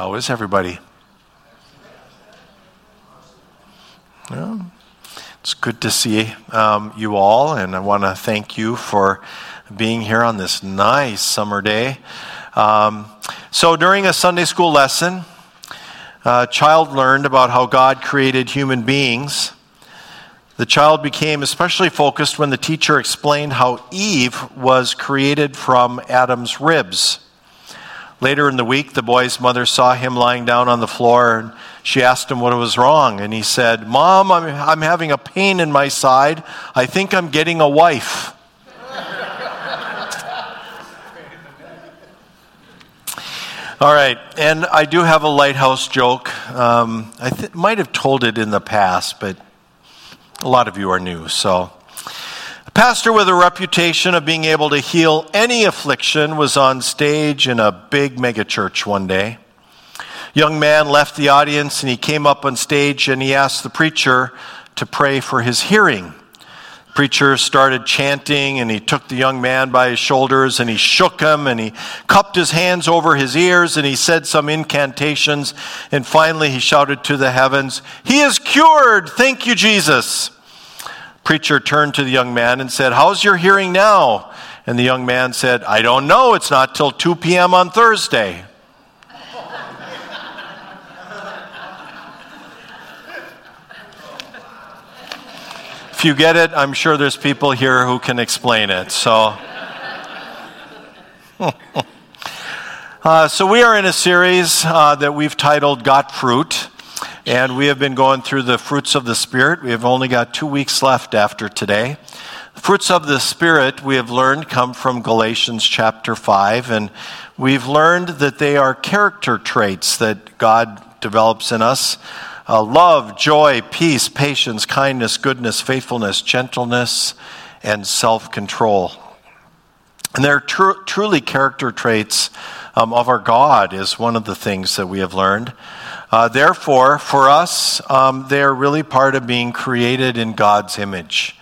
How is everybody? It's good to see um, you all, and I want to thank you for being here on this nice summer day. Um, so, during a Sunday school lesson, a child learned about how God created human beings. The child became especially focused when the teacher explained how Eve was created from Adam's ribs. Later in the week, the boy's mother saw him lying down on the floor and she asked him what was wrong. And he said, Mom, I'm, I'm having a pain in my side. I think I'm getting a wife. All right, and I do have a lighthouse joke. Um, I th- might have told it in the past, but a lot of you are new, so a pastor with a reputation of being able to heal any affliction was on stage in a big megachurch one day. Young man left the audience and he came up on stage and he asked the preacher to pray for his hearing. The preacher started chanting and he took the young man by his shoulders and he shook him and he cupped his hands over his ears and he said some incantations and finally he shouted to the heavens, He is cured! Thank you, Jesus! Preacher turned to the young man and said, How's your hearing now? And the young man said, I don't know. It's not till 2 p.m. on Thursday. if you get it, I'm sure there's people here who can explain it. So. uh, so, we are in a series uh, that we've titled Got Fruit. And we have been going through the fruits of the Spirit. We have only got two weeks left after today. Fruits of the Spirit, we have learned, come from Galatians chapter 5. And we've learned that they are character traits that God develops in us uh, love, joy, peace, patience, kindness, goodness, faithfulness, gentleness, and self control. And they're tr- truly character traits um, of our God, is one of the things that we have learned. Uh, therefore, for us, um, they're really part of being created in God's image.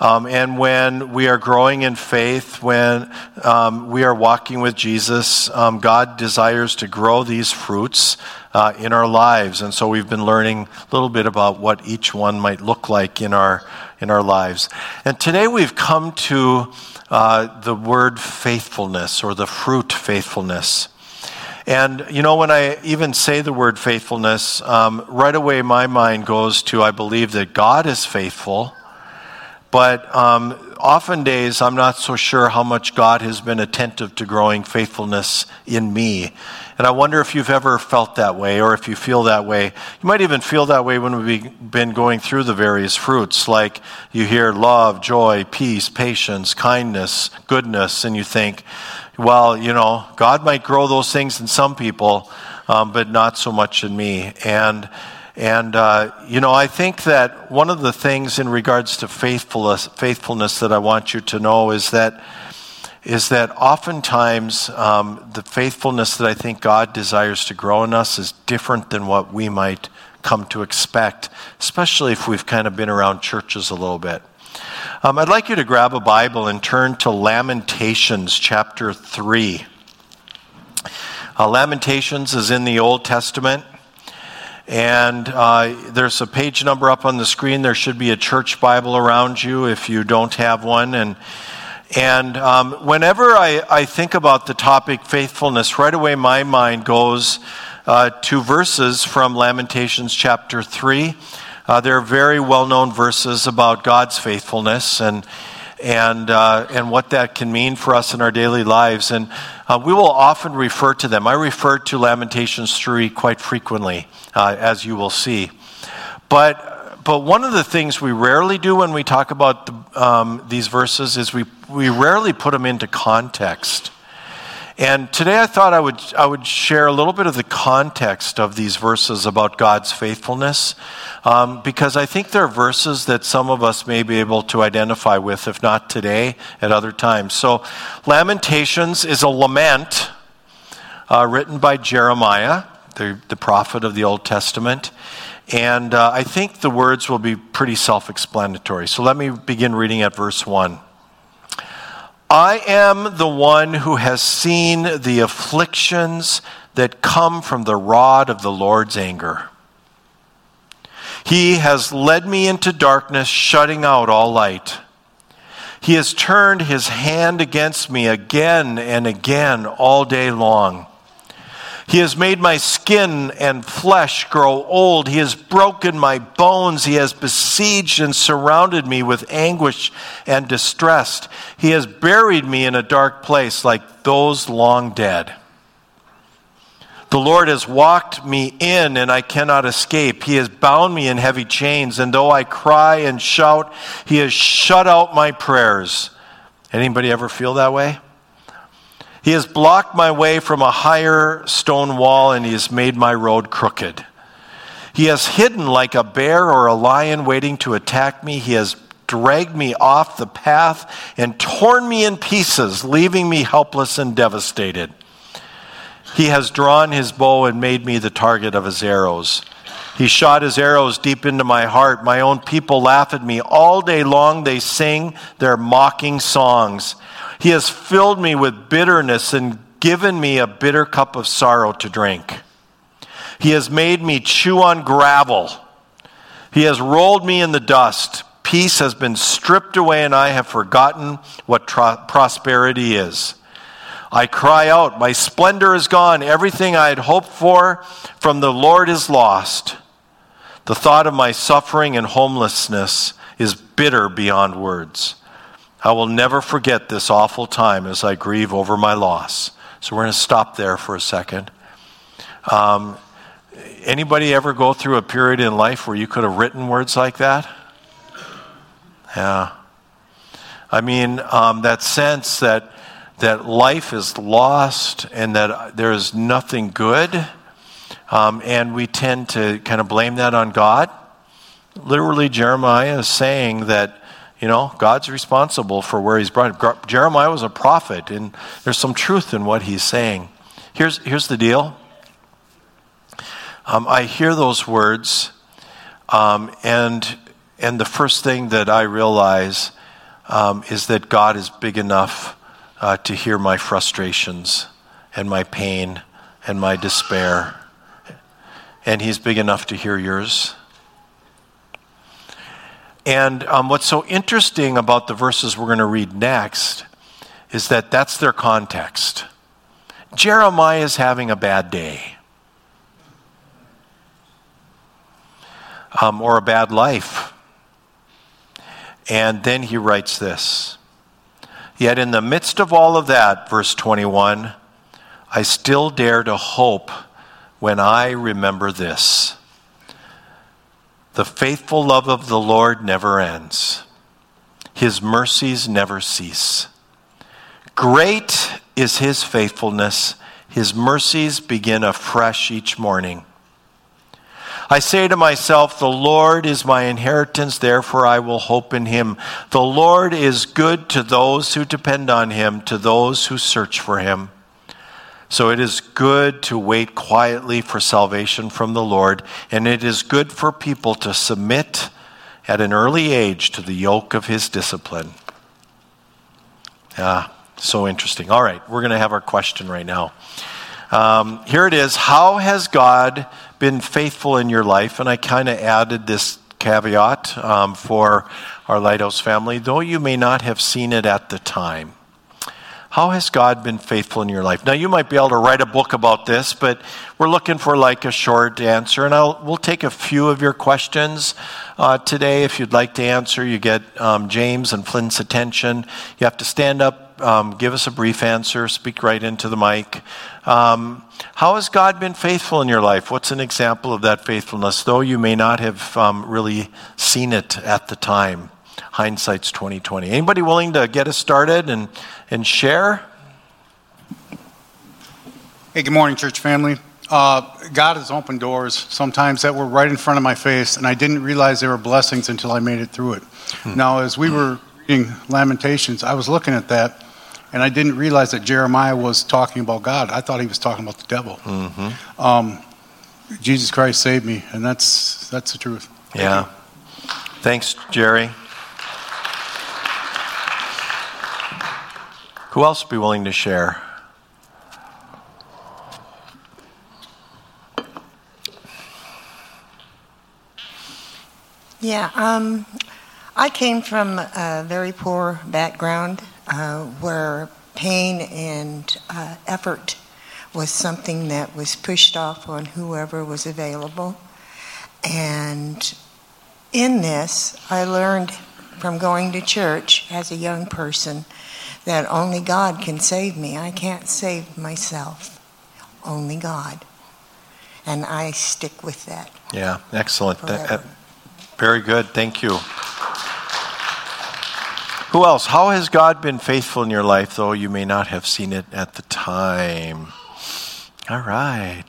Um, and when we are growing in faith, when um, we are walking with Jesus, um, God desires to grow these fruits uh, in our lives. And so we've been learning a little bit about what each one might look like in our, in our lives. And today we've come to uh, the word faithfulness or the fruit faithfulness. And, you know, when I even say the word faithfulness, um, right away my mind goes to I believe that God is faithful. But um, often days, I'm not so sure how much God has been attentive to growing faithfulness in me. And I wonder if you've ever felt that way or if you feel that way. You might even feel that way when we've been going through the various fruits, like you hear love, joy, peace, patience, kindness, goodness, and you think, well, you know, God might grow those things in some people, um, but not so much in me. And and uh, you know, I think that one of the things in regards to faithfulness, faithfulness that I want you to know is that is that oftentimes um, the faithfulness that I think God desires to grow in us is different than what we might come to expect, especially if we've kind of been around churches a little bit. Um, I'd like you to grab a Bible and turn to Lamentations chapter 3. Uh, Lamentations is in the Old Testament. And uh, there's a page number up on the screen. There should be a church Bible around you if you don't have one. And, and um, whenever I, I, think about the topic faithfulness, right away my mind goes uh, to verses from Lamentations chapter 3. Uh, there are very well known verses about God's faithfulness and, and, uh, and what that can mean for us in our daily lives. And uh, we will often refer to them. I refer to Lamentations 3 quite frequently, uh, as you will see. But, but one of the things we rarely do when we talk about the, um, these verses is we, we rarely put them into context. And today I thought I would, I would share a little bit of the context of these verses about God's faithfulness, um, because I think they're verses that some of us may be able to identify with, if not today, at other times. So, Lamentations is a lament uh, written by Jeremiah, the, the prophet of the Old Testament. And uh, I think the words will be pretty self explanatory. So let me begin reading at verse 1. I am the one who has seen the afflictions that come from the rod of the Lord's anger. He has led me into darkness, shutting out all light. He has turned his hand against me again and again all day long. He has made my skin and flesh grow old. He has broken my bones. He has besieged and surrounded me with anguish and distress. He has buried me in a dark place like those long dead. The Lord has walked me in and I cannot escape. He has bound me in heavy chains, and though I cry and shout, he has shut out my prayers. Anybody ever feel that way? He has blocked my way from a higher stone wall and he has made my road crooked. He has hidden like a bear or a lion waiting to attack me. He has dragged me off the path and torn me in pieces, leaving me helpless and devastated. He has drawn his bow and made me the target of his arrows. He shot his arrows deep into my heart. My own people laugh at me. All day long they sing their mocking songs. He has filled me with bitterness and given me a bitter cup of sorrow to drink. He has made me chew on gravel. He has rolled me in the dust. Peace has been stripped away, and I have forgotten what tro- prosperity is. I cry out, My splendor is gone. Everything I had hoped for from the Lord is lost. The thought of my suffering and homelessness is bitter beyond words. I will never forget this awful time as I grieve over my loss. So we're going to stop there for a second. Um, anybody ever go through a period in life where you could have written words like that? Yeah. I mean, um, that sense that that life is lost and that there is nothing good, um, and we tend to kind of blame that on God. Literally, Jeremiah is saying that you know, God's responsible for where he's brought. Jeremiah was a prophet, and there's some truth in what he's saying. Here's, here's the deal um, I hear those words, um, and, and the first thing that I realize um, is that God is big enough uh, to hear my frustrations and my pain and my despair. And he's big enough to hear yours. And um, what's so interesting about the verses we're going to read next is that that's their context. Jeremiah is having a bad day. Um, or a bad life. And then he writes this Yet in the midst of all of that, verse 21, I still dare to hope when I remember this. The faithful love of the Lord never ends, His mercies never cease. Great is His faithfulness, His mercies begin afresh each morning. I say to myself, The Lord is my inheritance, therefore I will hope in him. The Lord is good to those who depend on him, to those who search for him. So it is good to wait quietly for salvation from the Lord, and it is good for people to submit at an early age to the yoke of his discipline. Ah, so interesting. All right, we're going to have our question right now. Um, here it is How has God been faithful in your life? And I kind of added this caveat um, for our Lighthouse family, though you may not have seen it at the time. How has God been faithful in your life? Now, you might be able to write a book about this, but we're looking for like a short answer, and I'll, we'll take a few of your questions uh, today. If you'd like to answer, you get um, James and Flynn's attention. You have to stand up, um, give us a brief answer, speak right into the mic. Um, how has God been faithful in your life? What's an example of that faithfulness, though you may not have um, really seen it at the time? Hindsight's 2020 anybody willing to get us started and, and share? Hey good morning church family. Uh, god has opened doors sometimes that were right in front of my face and i didn't realize they were blessings until i made it through it. Hmm. now as we were reading lamentations i was looking at that and i didn't realize that jeremiah was talking about god. I thought he was talking about the devil. Mm-hmm. um, jesus christ saved me and that's that's the truth. Thank yeah. You. thanks jerry Who else would be willing to share? Yeah, um, I came from a very poor background uh, where pain and uh, effort was something that was pushed off on whoever was available. And in this, I learned from going to church as a young person that only God can save me. I can't save myself, only God. And I stick with that. Yeah, excellent. That, very good. Thank you. Who else? How has God been faithful in your life, though you may not have seen it at the time? All right.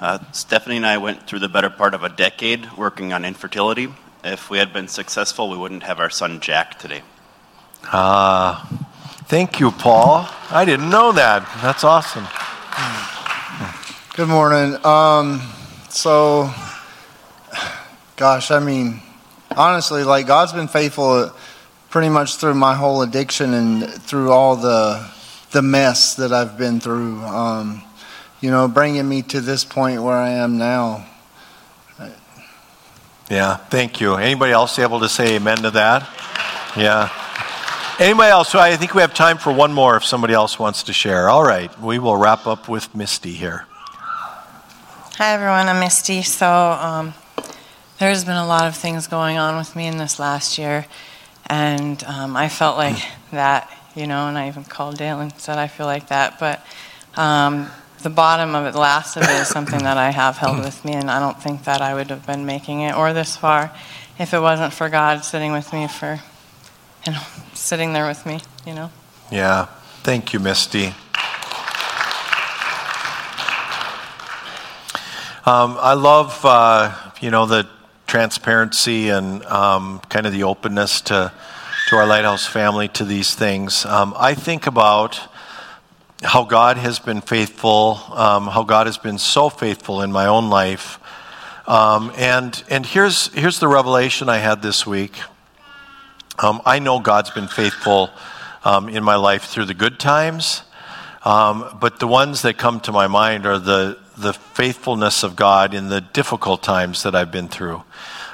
Uh, Stephanie and I went through the better part of a decade working on infertility. If we had been successful, we wouldn't have our son Jack today. Ah, uh, thank you, Paul. I didn't know that. That's awesome. Good morning. Um, so, gosh, I mean, honestly, like God's been faithful pretty much through my whole addiction and through all the the mess that I've been through. Um, you know, bringing me to this point where I am now. Yeah, thank you. Anybody else able to say amen to that? Yeah. Anybody else? So I think we have time for one more if somebody else wants to share. All right, we will wrap up with Misty here. Hi, everyone. I'm Misty. So, um, there's been a lot of things going on with me in this last year, and um, I felt like that, you know, and I even called Dale and said I feel like that. But um, the bottom of it, the last of it, is something that I have held with me, and I don't think that I would have been making it or this far if it wasn't for God sitting with me for, you know, sitting there with me, you know. Yeah. Thank you, Misty. Um, I love, uh, you know, the transparency and um, kind of the openness to to our Lighthouse family to these things. Um, I think about how God has been faithful, um, how God has been so faithful in my own life, um, and and here's here's the revelation I had this week. Um, I know God's been faithful in my life through the good times, but the ones that come to my mind are the the faithfulness of God in the difficult times that I've been through.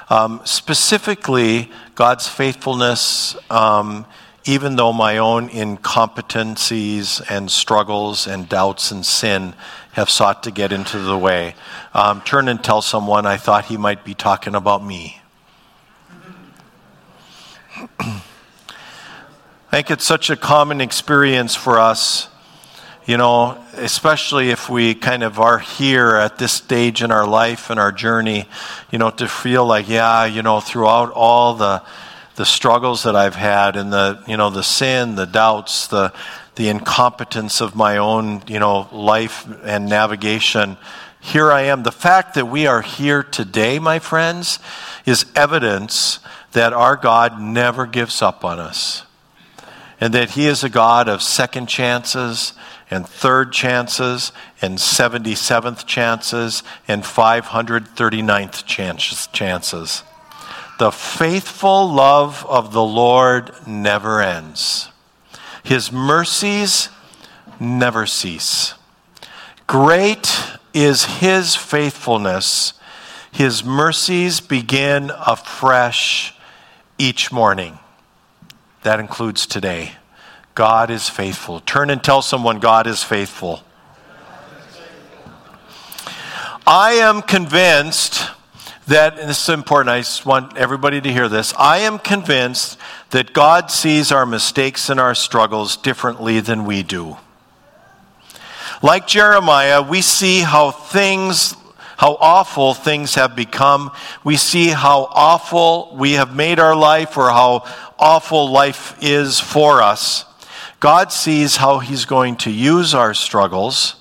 Um, specifically, God's faithfulness, um, even though my own incompetencies and struggles and doubts and sin have sought to get into the way. Um, turn and tell someone I thought he might be talking about me. I think it's such a common experience for us you know, especially if we kind of are here at this stage in our life and our journey, you know, to feel like, yeah, you know, throughout all the the struggles that I've had and the, you know, the sin, the doubts, the the incompetence of my own, you know, life and navigation, here I am. The fact that we are here today, my friends, is evidence that our God never gives up on us. And that He is a God of second chances and third chances and 77th chances and 539th chances. The faithful love of the Lord never ends. His mercies never cease. Great is his faithfulness. His mercies begin afresh each morning. That includes today. God is faithful. Turn and tell someone God is faithful. I am convinced that, and this is important, I just want everybody to hear this. I am convinced that God sees our mistakes and our struggles differently than we do. Like Jeremiah, we see how things, how awful things have become. We see how awful we have made our life or how awful life is for us. God sees how He's going to use our struggles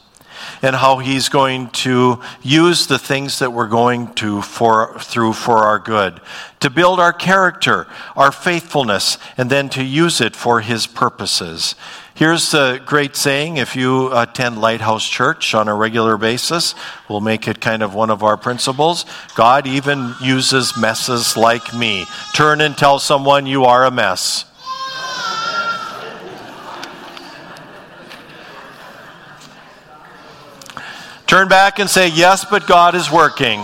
and how He's going to use the things that we're going to for, through for our good, to build our character, our faithfulness, and then to use it for His purposes. Here's the great saying if you attend Lighthouse Church on a regular basis, we'll make it kind of one of our principles. God even uses messes like me. Turn and tell someone you are a mess. Turn back and say, Yes, but God is working.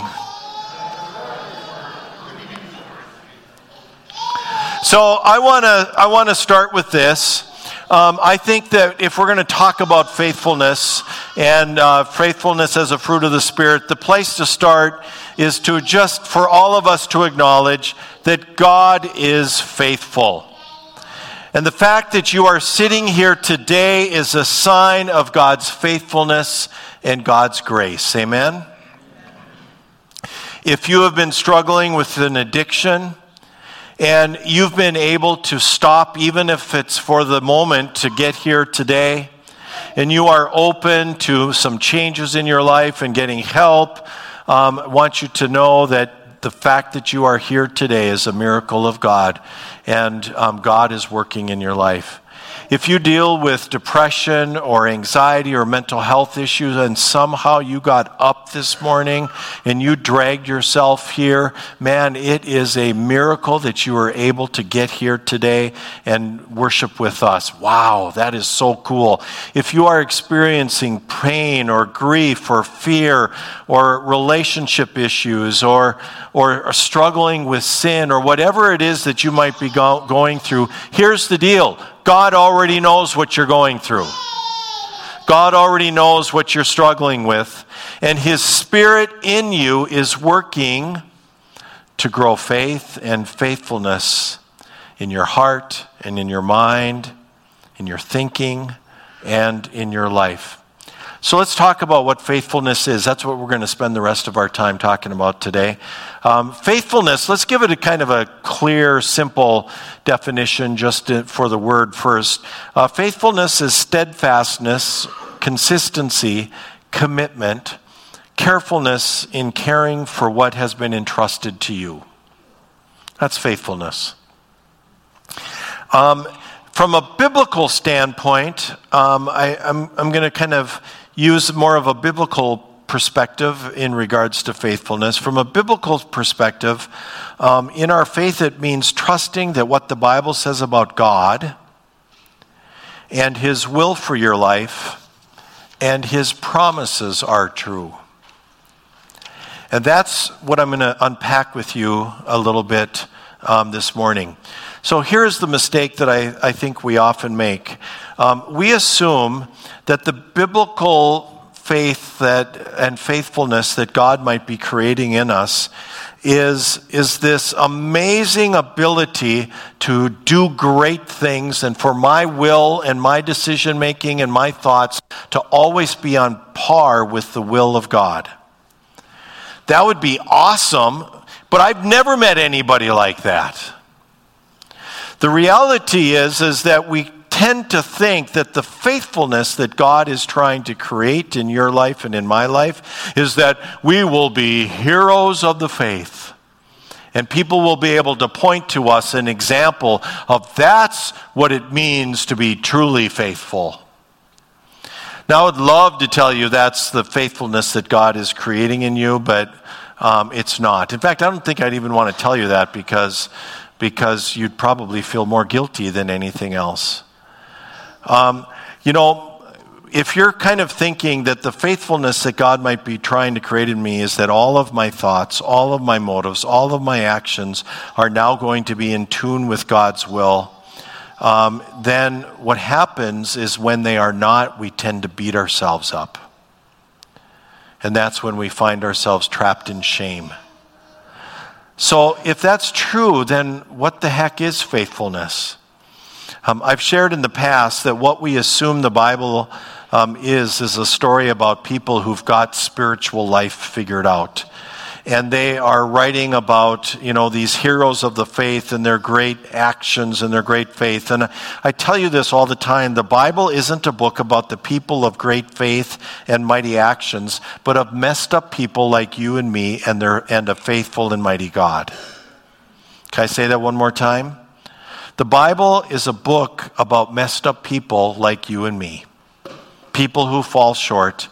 So I want to I want to start with this. Um, I think that if we're going to talk about faithfulness and uh, faithfulness as a fruit of the Spirit, the place to start is to just for all of us to acknowledge that God is faithful. And the fact that you are sitting here today is a sign of God's faithfulness and God's grace. Amen? If you have been struggling with an addiction, and you've been able to stop, even if it's for the moment, to get here today. And you are open to some changes in your life and getting help. Um, I want you to know that the fact that you are here today is a miracle of God, and um, God is working in your life. If you deal with depression or anxiety or mental health issues and somehow you got up this morning and you dragged yourself here, man, it is a miracle that you were able to get here today and worship with us. Wow, that is so cool. If you are experiencing pain or grief or fear or relationship issues or, or struggling with sin or whatever it is that you might be go- going through, here's the deal God already knows what you're going through. God already knows what you're struggling with, and His Spirit in you is working to grow faith and faithfulness in your heart and in your mind, in your thinking, and in your life. So let's talk about what faithfulness is. That's what we're going to spend the rest of our time talking about today. Um, faithfulness, let's give it a kind of a clear, simple definition just for the word first. Uh, faithfulness is steadfastness, consistency, commitment, carefulness in caring for what has been entrusted to you. That's faithfulness. Um, from a biblical standpoint, um, I, I'm going to kind of use more of a biblical perspective in regards to faithfulness. From a biblical perspective, um, in our faith, it means trusting that what the Bible says about God and His will for your life and His promises are true. And that's what I'm going to unpack with you a little bit um, this morning. So here's the mistake that I, I think we often make. Um, we assume that the biblical faith that, and faithfulness that God might be creating in us is, is this amazing ability to do great things and for my will and my decision making and my thoughts to always be on par with the will of God. That would be awesome, but I've never met anybody like that. The reality is, is that we tend to think that the faithfulness that God is trying to create in your life and in my life is that we will be heroes of the faith. And people will be able to point to us an example of that's what it means to be truly faithful. Now, I would love to tell you that's the faithfulness that God is creating in you, but um, it's not. In fact, I don't think I'd even want to tell you that because because you'd probably feel more guilty than anything else. Um, you know, if you're kind of thinking that the faithfulness that God might be trying to create in me is that all of my thoughts, all of my motives, all of my actions are now going to be in tune with God's will, um, then what happens is when they are not, we tend to beat ourselves up. And that's when we find ourselves trapped in shame. So, if that's true, then what the heck is faithfulness? Um, I've shared in the past that what we assume the Bible um, is is a story about people who've got spiritual life figured out and they are writing about you know these heroes of the faith and their great actions and their great faith. And i tell you this all the time the bible isn't a book about the people of great faith and mighty actions but of messed up people like you and me and their and a faithful and mighty god. Can i say that one more time? The bible is a book about messed up people like you and me. People who fall short.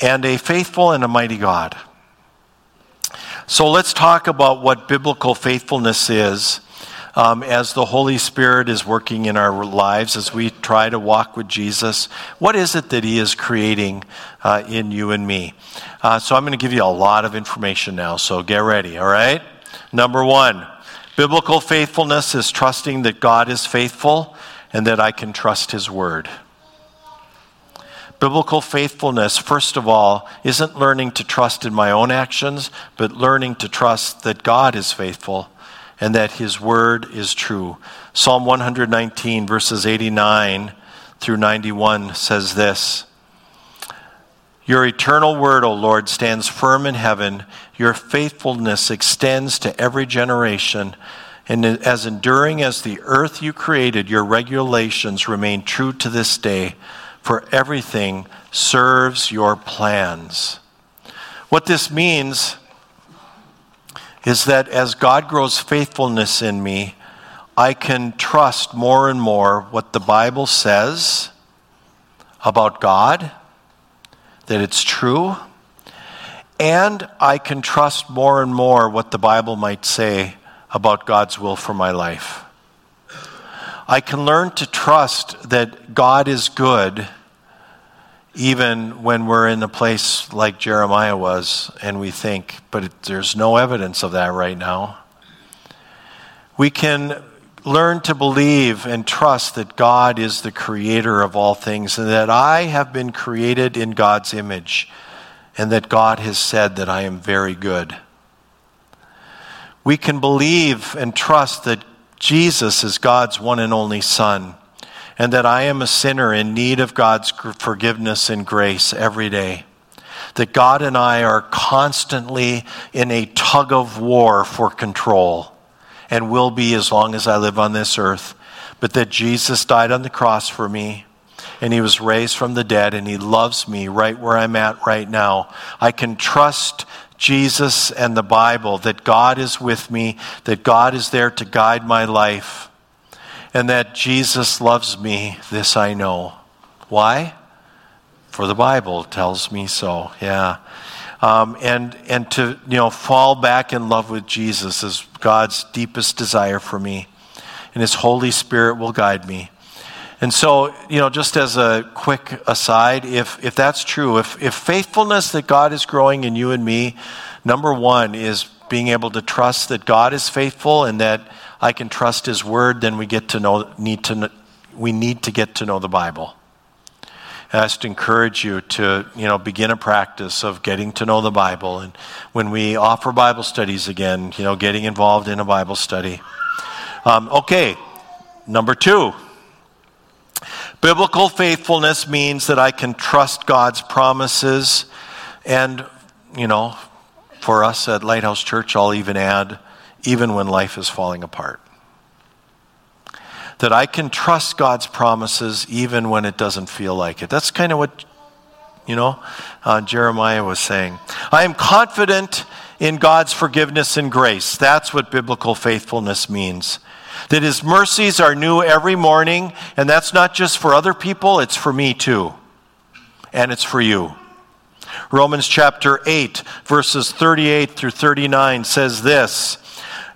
And a faithful and a mighty god so let's talk about what biblical faithfulness is. um, as the Holy Spirit is working in our lives, as we try to walk with Jesus, what is it that He is creating uh, in you and me? Uh, so I'm going to give you a lot of information now, so get ready, all right? Number one, biblical faithfulness is trusting that God is faithful and that I can trust His word. Biblical faithfulness, first of all, isn't learning to trust in my own actions, but learning to trust that God is faithful and that his word is true. Psalm 119, verses 89 through 91 says this Your eternal word, O Lord, stands firm in heaven. Your faithfulness extends to every generation. And as enduring as the earth you created, your regulations remain true to this day for everything serves your plans. What this means is that as God grows faithfulness in me, I can trust more and more what the Bible says about God, that it's true, and I can trust more and more what the Bible might say about God's will for my life. I can learn to trust that God is good even when we're in a place like Jeremiah was and we think, but there's no evidence of that right now. We can learn to believe and trust that God is the creator of all things and that I have been created in God's image and that God has said that I am very good. We can believe and trust that Jesus is God's one and only Son and that I am a sinner in need of God's forgiveness and grace every day. That God and I are constantly in a tug of war for control and will be as long as I live on this earth. But that Jesus died on the cross for me and he was raised from the dead and he loves me right where I'm at right now. I can trust Jesus and the Bible that God is with me, that God is there to guide my life and that Jesus loves me, this I know. Why? For the Bible tells me so, yeah. Um, and, and to you know, fall back in love with Jesus is God's deepest desire for me. And His Holy Spirit will guide me. And so, you know, just as a quick aside, if, if that's true, if, if faithfulness that God is growing in you and me, number one is being able to trust that God is faithful and that I can trust His Word, then we get to know need to we need to get to know the Bible. I just encourage you to you know begin a practice of getting to know the Bible, and when we offer Bible studies again, you know, getting involved in a Bible study. Um, okay, number two. Biblical faithfulness means that I can trust God's promises, and you know, for us at Lighthouse Church, I'll even add even when life is falling apart. That I can trust God's promises even when it doesn't feel like it. That's kind of what, you know, uh, Jeremiah was saying. I am confident in God's forgiveness and grace. That's what biblical faithfulness means. That His mercies are new every morning, and that's not just for other people, it's for me too. And it's for you. Romans chapter 8, verses 38 through 39 says this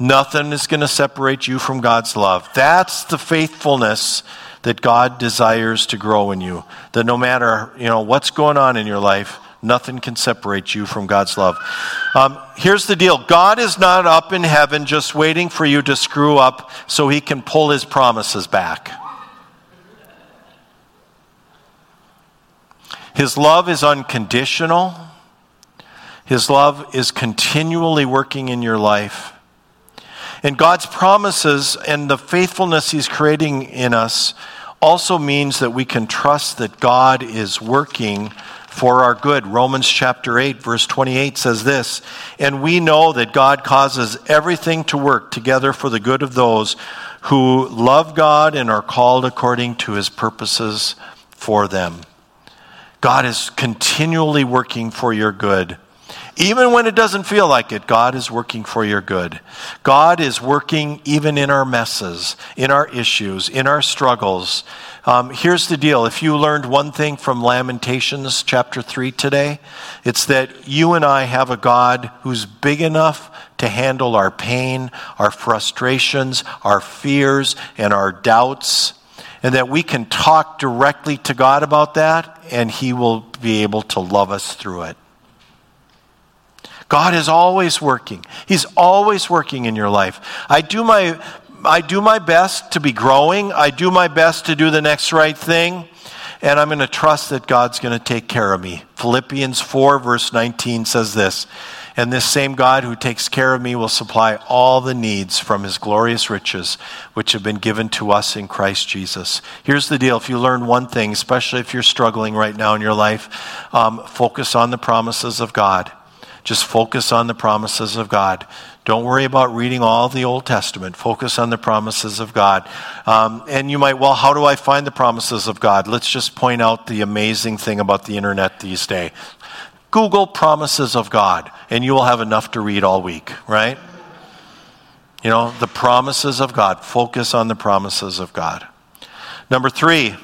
Nothing is going to separate you from God's love. That's the faithfulness that God desires to grow in you. That no matter you know what's going on in your life, nothing can separate you from God's love. Um, here's the deal: God is not up in heaven just waiting for you to screw up so He can pull His promises back. His love is unconditional. His love is continually working in your life. And God's promises and the faithfulness He's creating in us also means that we can trust that God is working for our good. Romans chapter 8, verse 28 says this And we know that God causes everything to work together for the good of those who love God and are called according to his purposes for them. God is continually working for your good. Even when it doesn't feel like it, God is working for your good. God is working even in our messes, in our issues, in our struggles. Um, here's the deal if you learned one thing from Lamentations chapter 3 today, it's that you and I have a God who's big enough to handle our pain, our frustrations, our fears, and our doubts, and that we can talk directly to God about that, and He will be able to love us through it. God is always working. He's always working in your life. I do my I do my best to be growing. I do my best to do the next right thing. And I'm going to trust that God's going to take care of me. Philippians 4, verse 19 says this And this same God who takes care of me will supply all the needs from his glorious riches, which have been given to us in Christ Jesus. Here's the deal if you learn one thing, especially if you're struggling right now in your life, um, focus on the promises of God. Just focus on the promises of God. Don't worry about reading all the Old Testament. Focus on the promises of God. Um, and you might, well, how do I find the promises of God? Let's just point out the amazing thing about the internet these days. Google promises of God, and you will have enough to read all week, right? You know, the promises of God. Focus on the promises of God. Number three,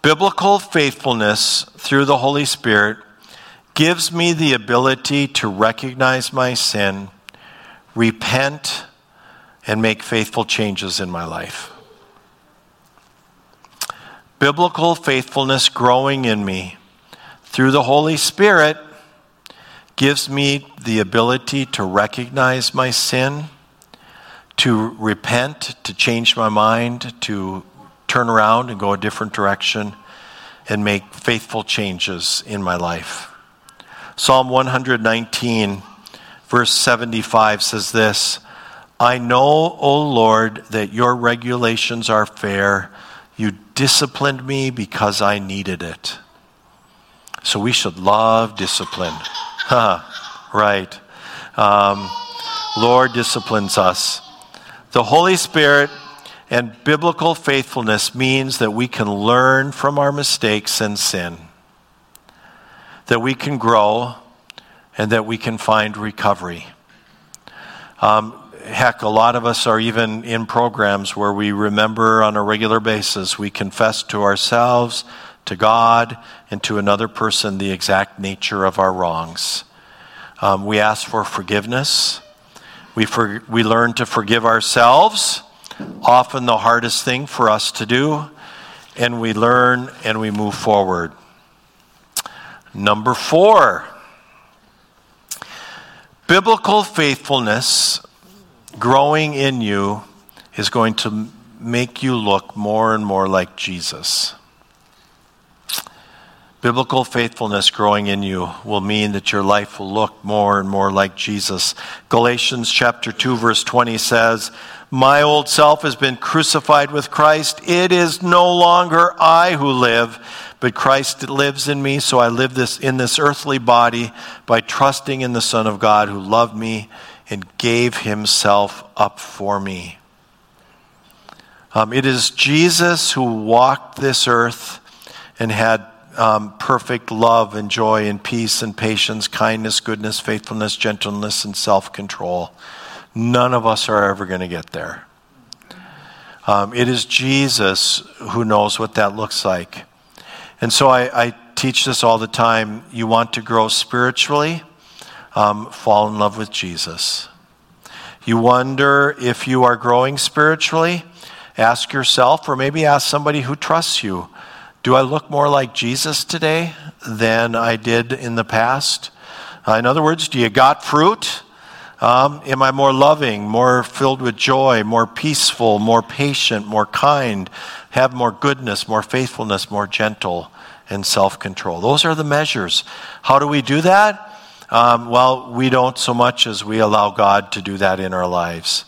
biblical faithfulness through the Holy Spirit gives me the ability to recognize my sin, repent, and make faithful changes in my life. Biblical faithfulness growing in me through the Holy Spirit gives me the ability to recognize my sin, to repent, to change my mind, to turn around and go a different direction, and make faithful changes in my life. Psalm 119, verse 75 says this I know, O Lord, that your regulations are fair. You disciplined me because I needed it. So we should love discipline. right. Um, Lord disciplines us. The Holy Spirit and biblical faithfulness means that we can learn from our mistakes and sin that we can grow and that we can find recovery. Um, heck, a lot of us are even in programs where we remember on a regular basis, we confess to ourselves, to God, and to another person the exact nature of our wrongs. Um, we ask for forgiveness. We, for, we learn to forgive ourselves, often the hardest thing for us to do, and we learn and we move forward. Number four, biblical faithfulness growing in you is going to make you look more and more like Jesus. Biblical faithfulness growing in you will mean that your life will look more and more like Jesus. Galatians chapter 2 verse 20 says, "My old self has been crucified with Christ. It is no longer I who live, but Christ lives in me, so I live this in this earthly body by trusting in the Son of God who loved me and gave himself up for me. Um, it is Jesus who walked this earth and had um, perfect love and joy and peace and patience, kindness, goodness, faithfulness, gentleness, and self control. None of us are ever going to get there. Um, it is Jesus who knows what that looks like. And so I, I teach this all the time. You want to grow spiritually, um, fall in love with Jesus. You wonder if you are growing spiritually, ask yourself, or maybe ask somebody who trusts you Do I look more like Jesus today than I did in the past? Uh, in other words, do you got fruit? Um, am I more loving, more filled with joy, more peaceful, more patient, more kind, have more goodness, more faithfulness, more gentle, and self control? Those are the measures. How do we do that? Um, well, we don't so much as we allow God to do that in our lives.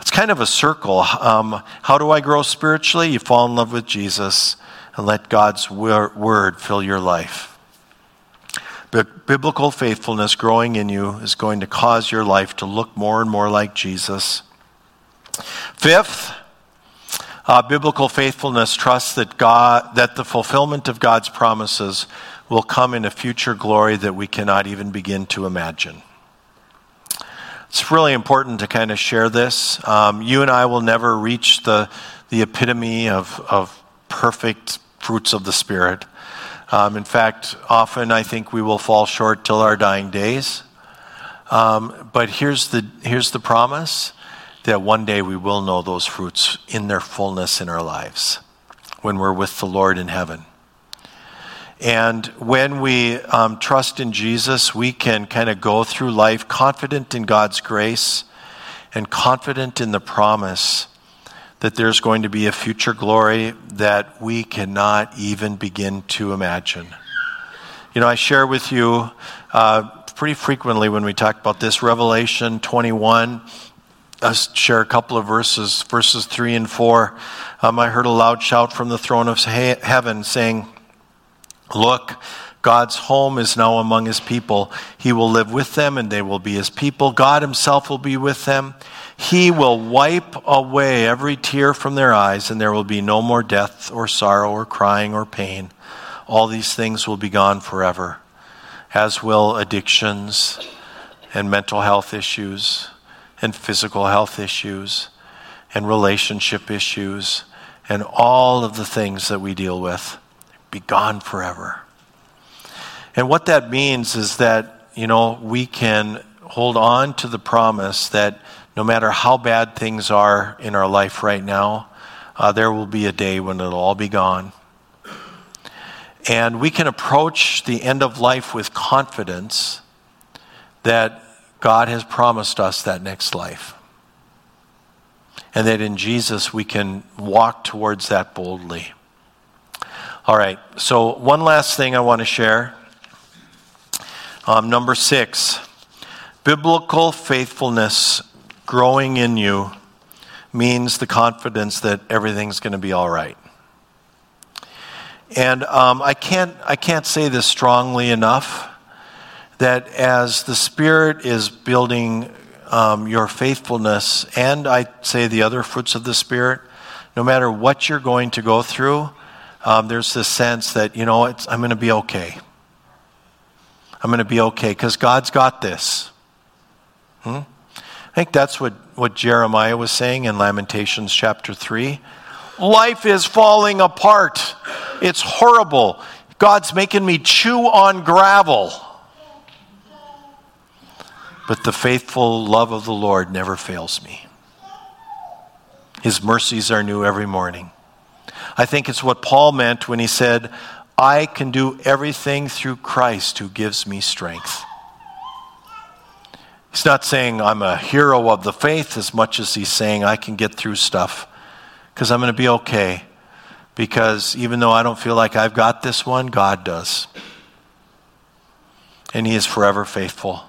It's kind of a circle. Um, how do I grow spiritually? You fall in love with Jesus. and let God's word fill your life. But biblical faithfulness growing in you is going to cause your life to look more and more like Jesus. Fifth, uh, biblical faithfulness trusts that God that the fulfillment of God's promises will come in a future glory that we cannot even begin to imagine. It's really important to kind of share this. Um, you and I will never reach the the epitome of of perfect fruits of the Spirit. Um, in fact, often I think we will fall short till our dying days. Um, but here's the, here's the promise that one day we will know those fruits in their fullness in our lives when we're with the Lord in heaven. And when we um, trust in Jesus, we can kind of go through life confident in God's grace and confident in the promise that there's going to be a future glory that we cannot even begin to imagine. You know, I share with you uh, pretty frequently when we talk about this Revelation 21. I share a couple of verses, verses 3 and 4. Um, I heard a loud shout from the throne of heaven saying, Look, God's home is now among his people. He will live with them and they will be his people. God himself will be with them. He will wipe away every tear from their eyes, and there will be no more death or sorrow or crying or pain. All these things will be gone forever, as will addictions and mental health issues and physical health issues and relationship issues and all of the things that we deal with be gone forever. And what that means is that, you know, we can hold on to the promise that no matter how bad things are in our life right now, uh, there will be a day when it'll all be gone. And we can approach the end of life with confidence that God has promised us that next life. And that in Jesus we can walk towards that boldly. All right, so one last thing I want to share. Um, number six biblical faithfulness growing in you means the confidence that everything's going to be all right. And um, I, can't, I can't say this strongly enough that as the Spirit is building um, your faithfulness, and I say the other fruits of the Spirit, no matter what you're going to go through, um, there's this sense that, you know, I'm going to be okay. I'm going to be okay because God's got this. Hmm? I think that's what, what Jeremiah was saying in Lamentations chapter 3. Life is falling apart. It's horrible. God's making me chew on gravel. But the faithful love of the Lord never fails me. His mercies are new every morning. I think it's what Paul meant when he said, I can do everything through Christ who gives me strength. He's not saying I'm a hero of the faith as much as he's saying I can get through stuff because I'm going to be okay. Because even though I don't feel like I've got this one, God does. And He is forever faithful.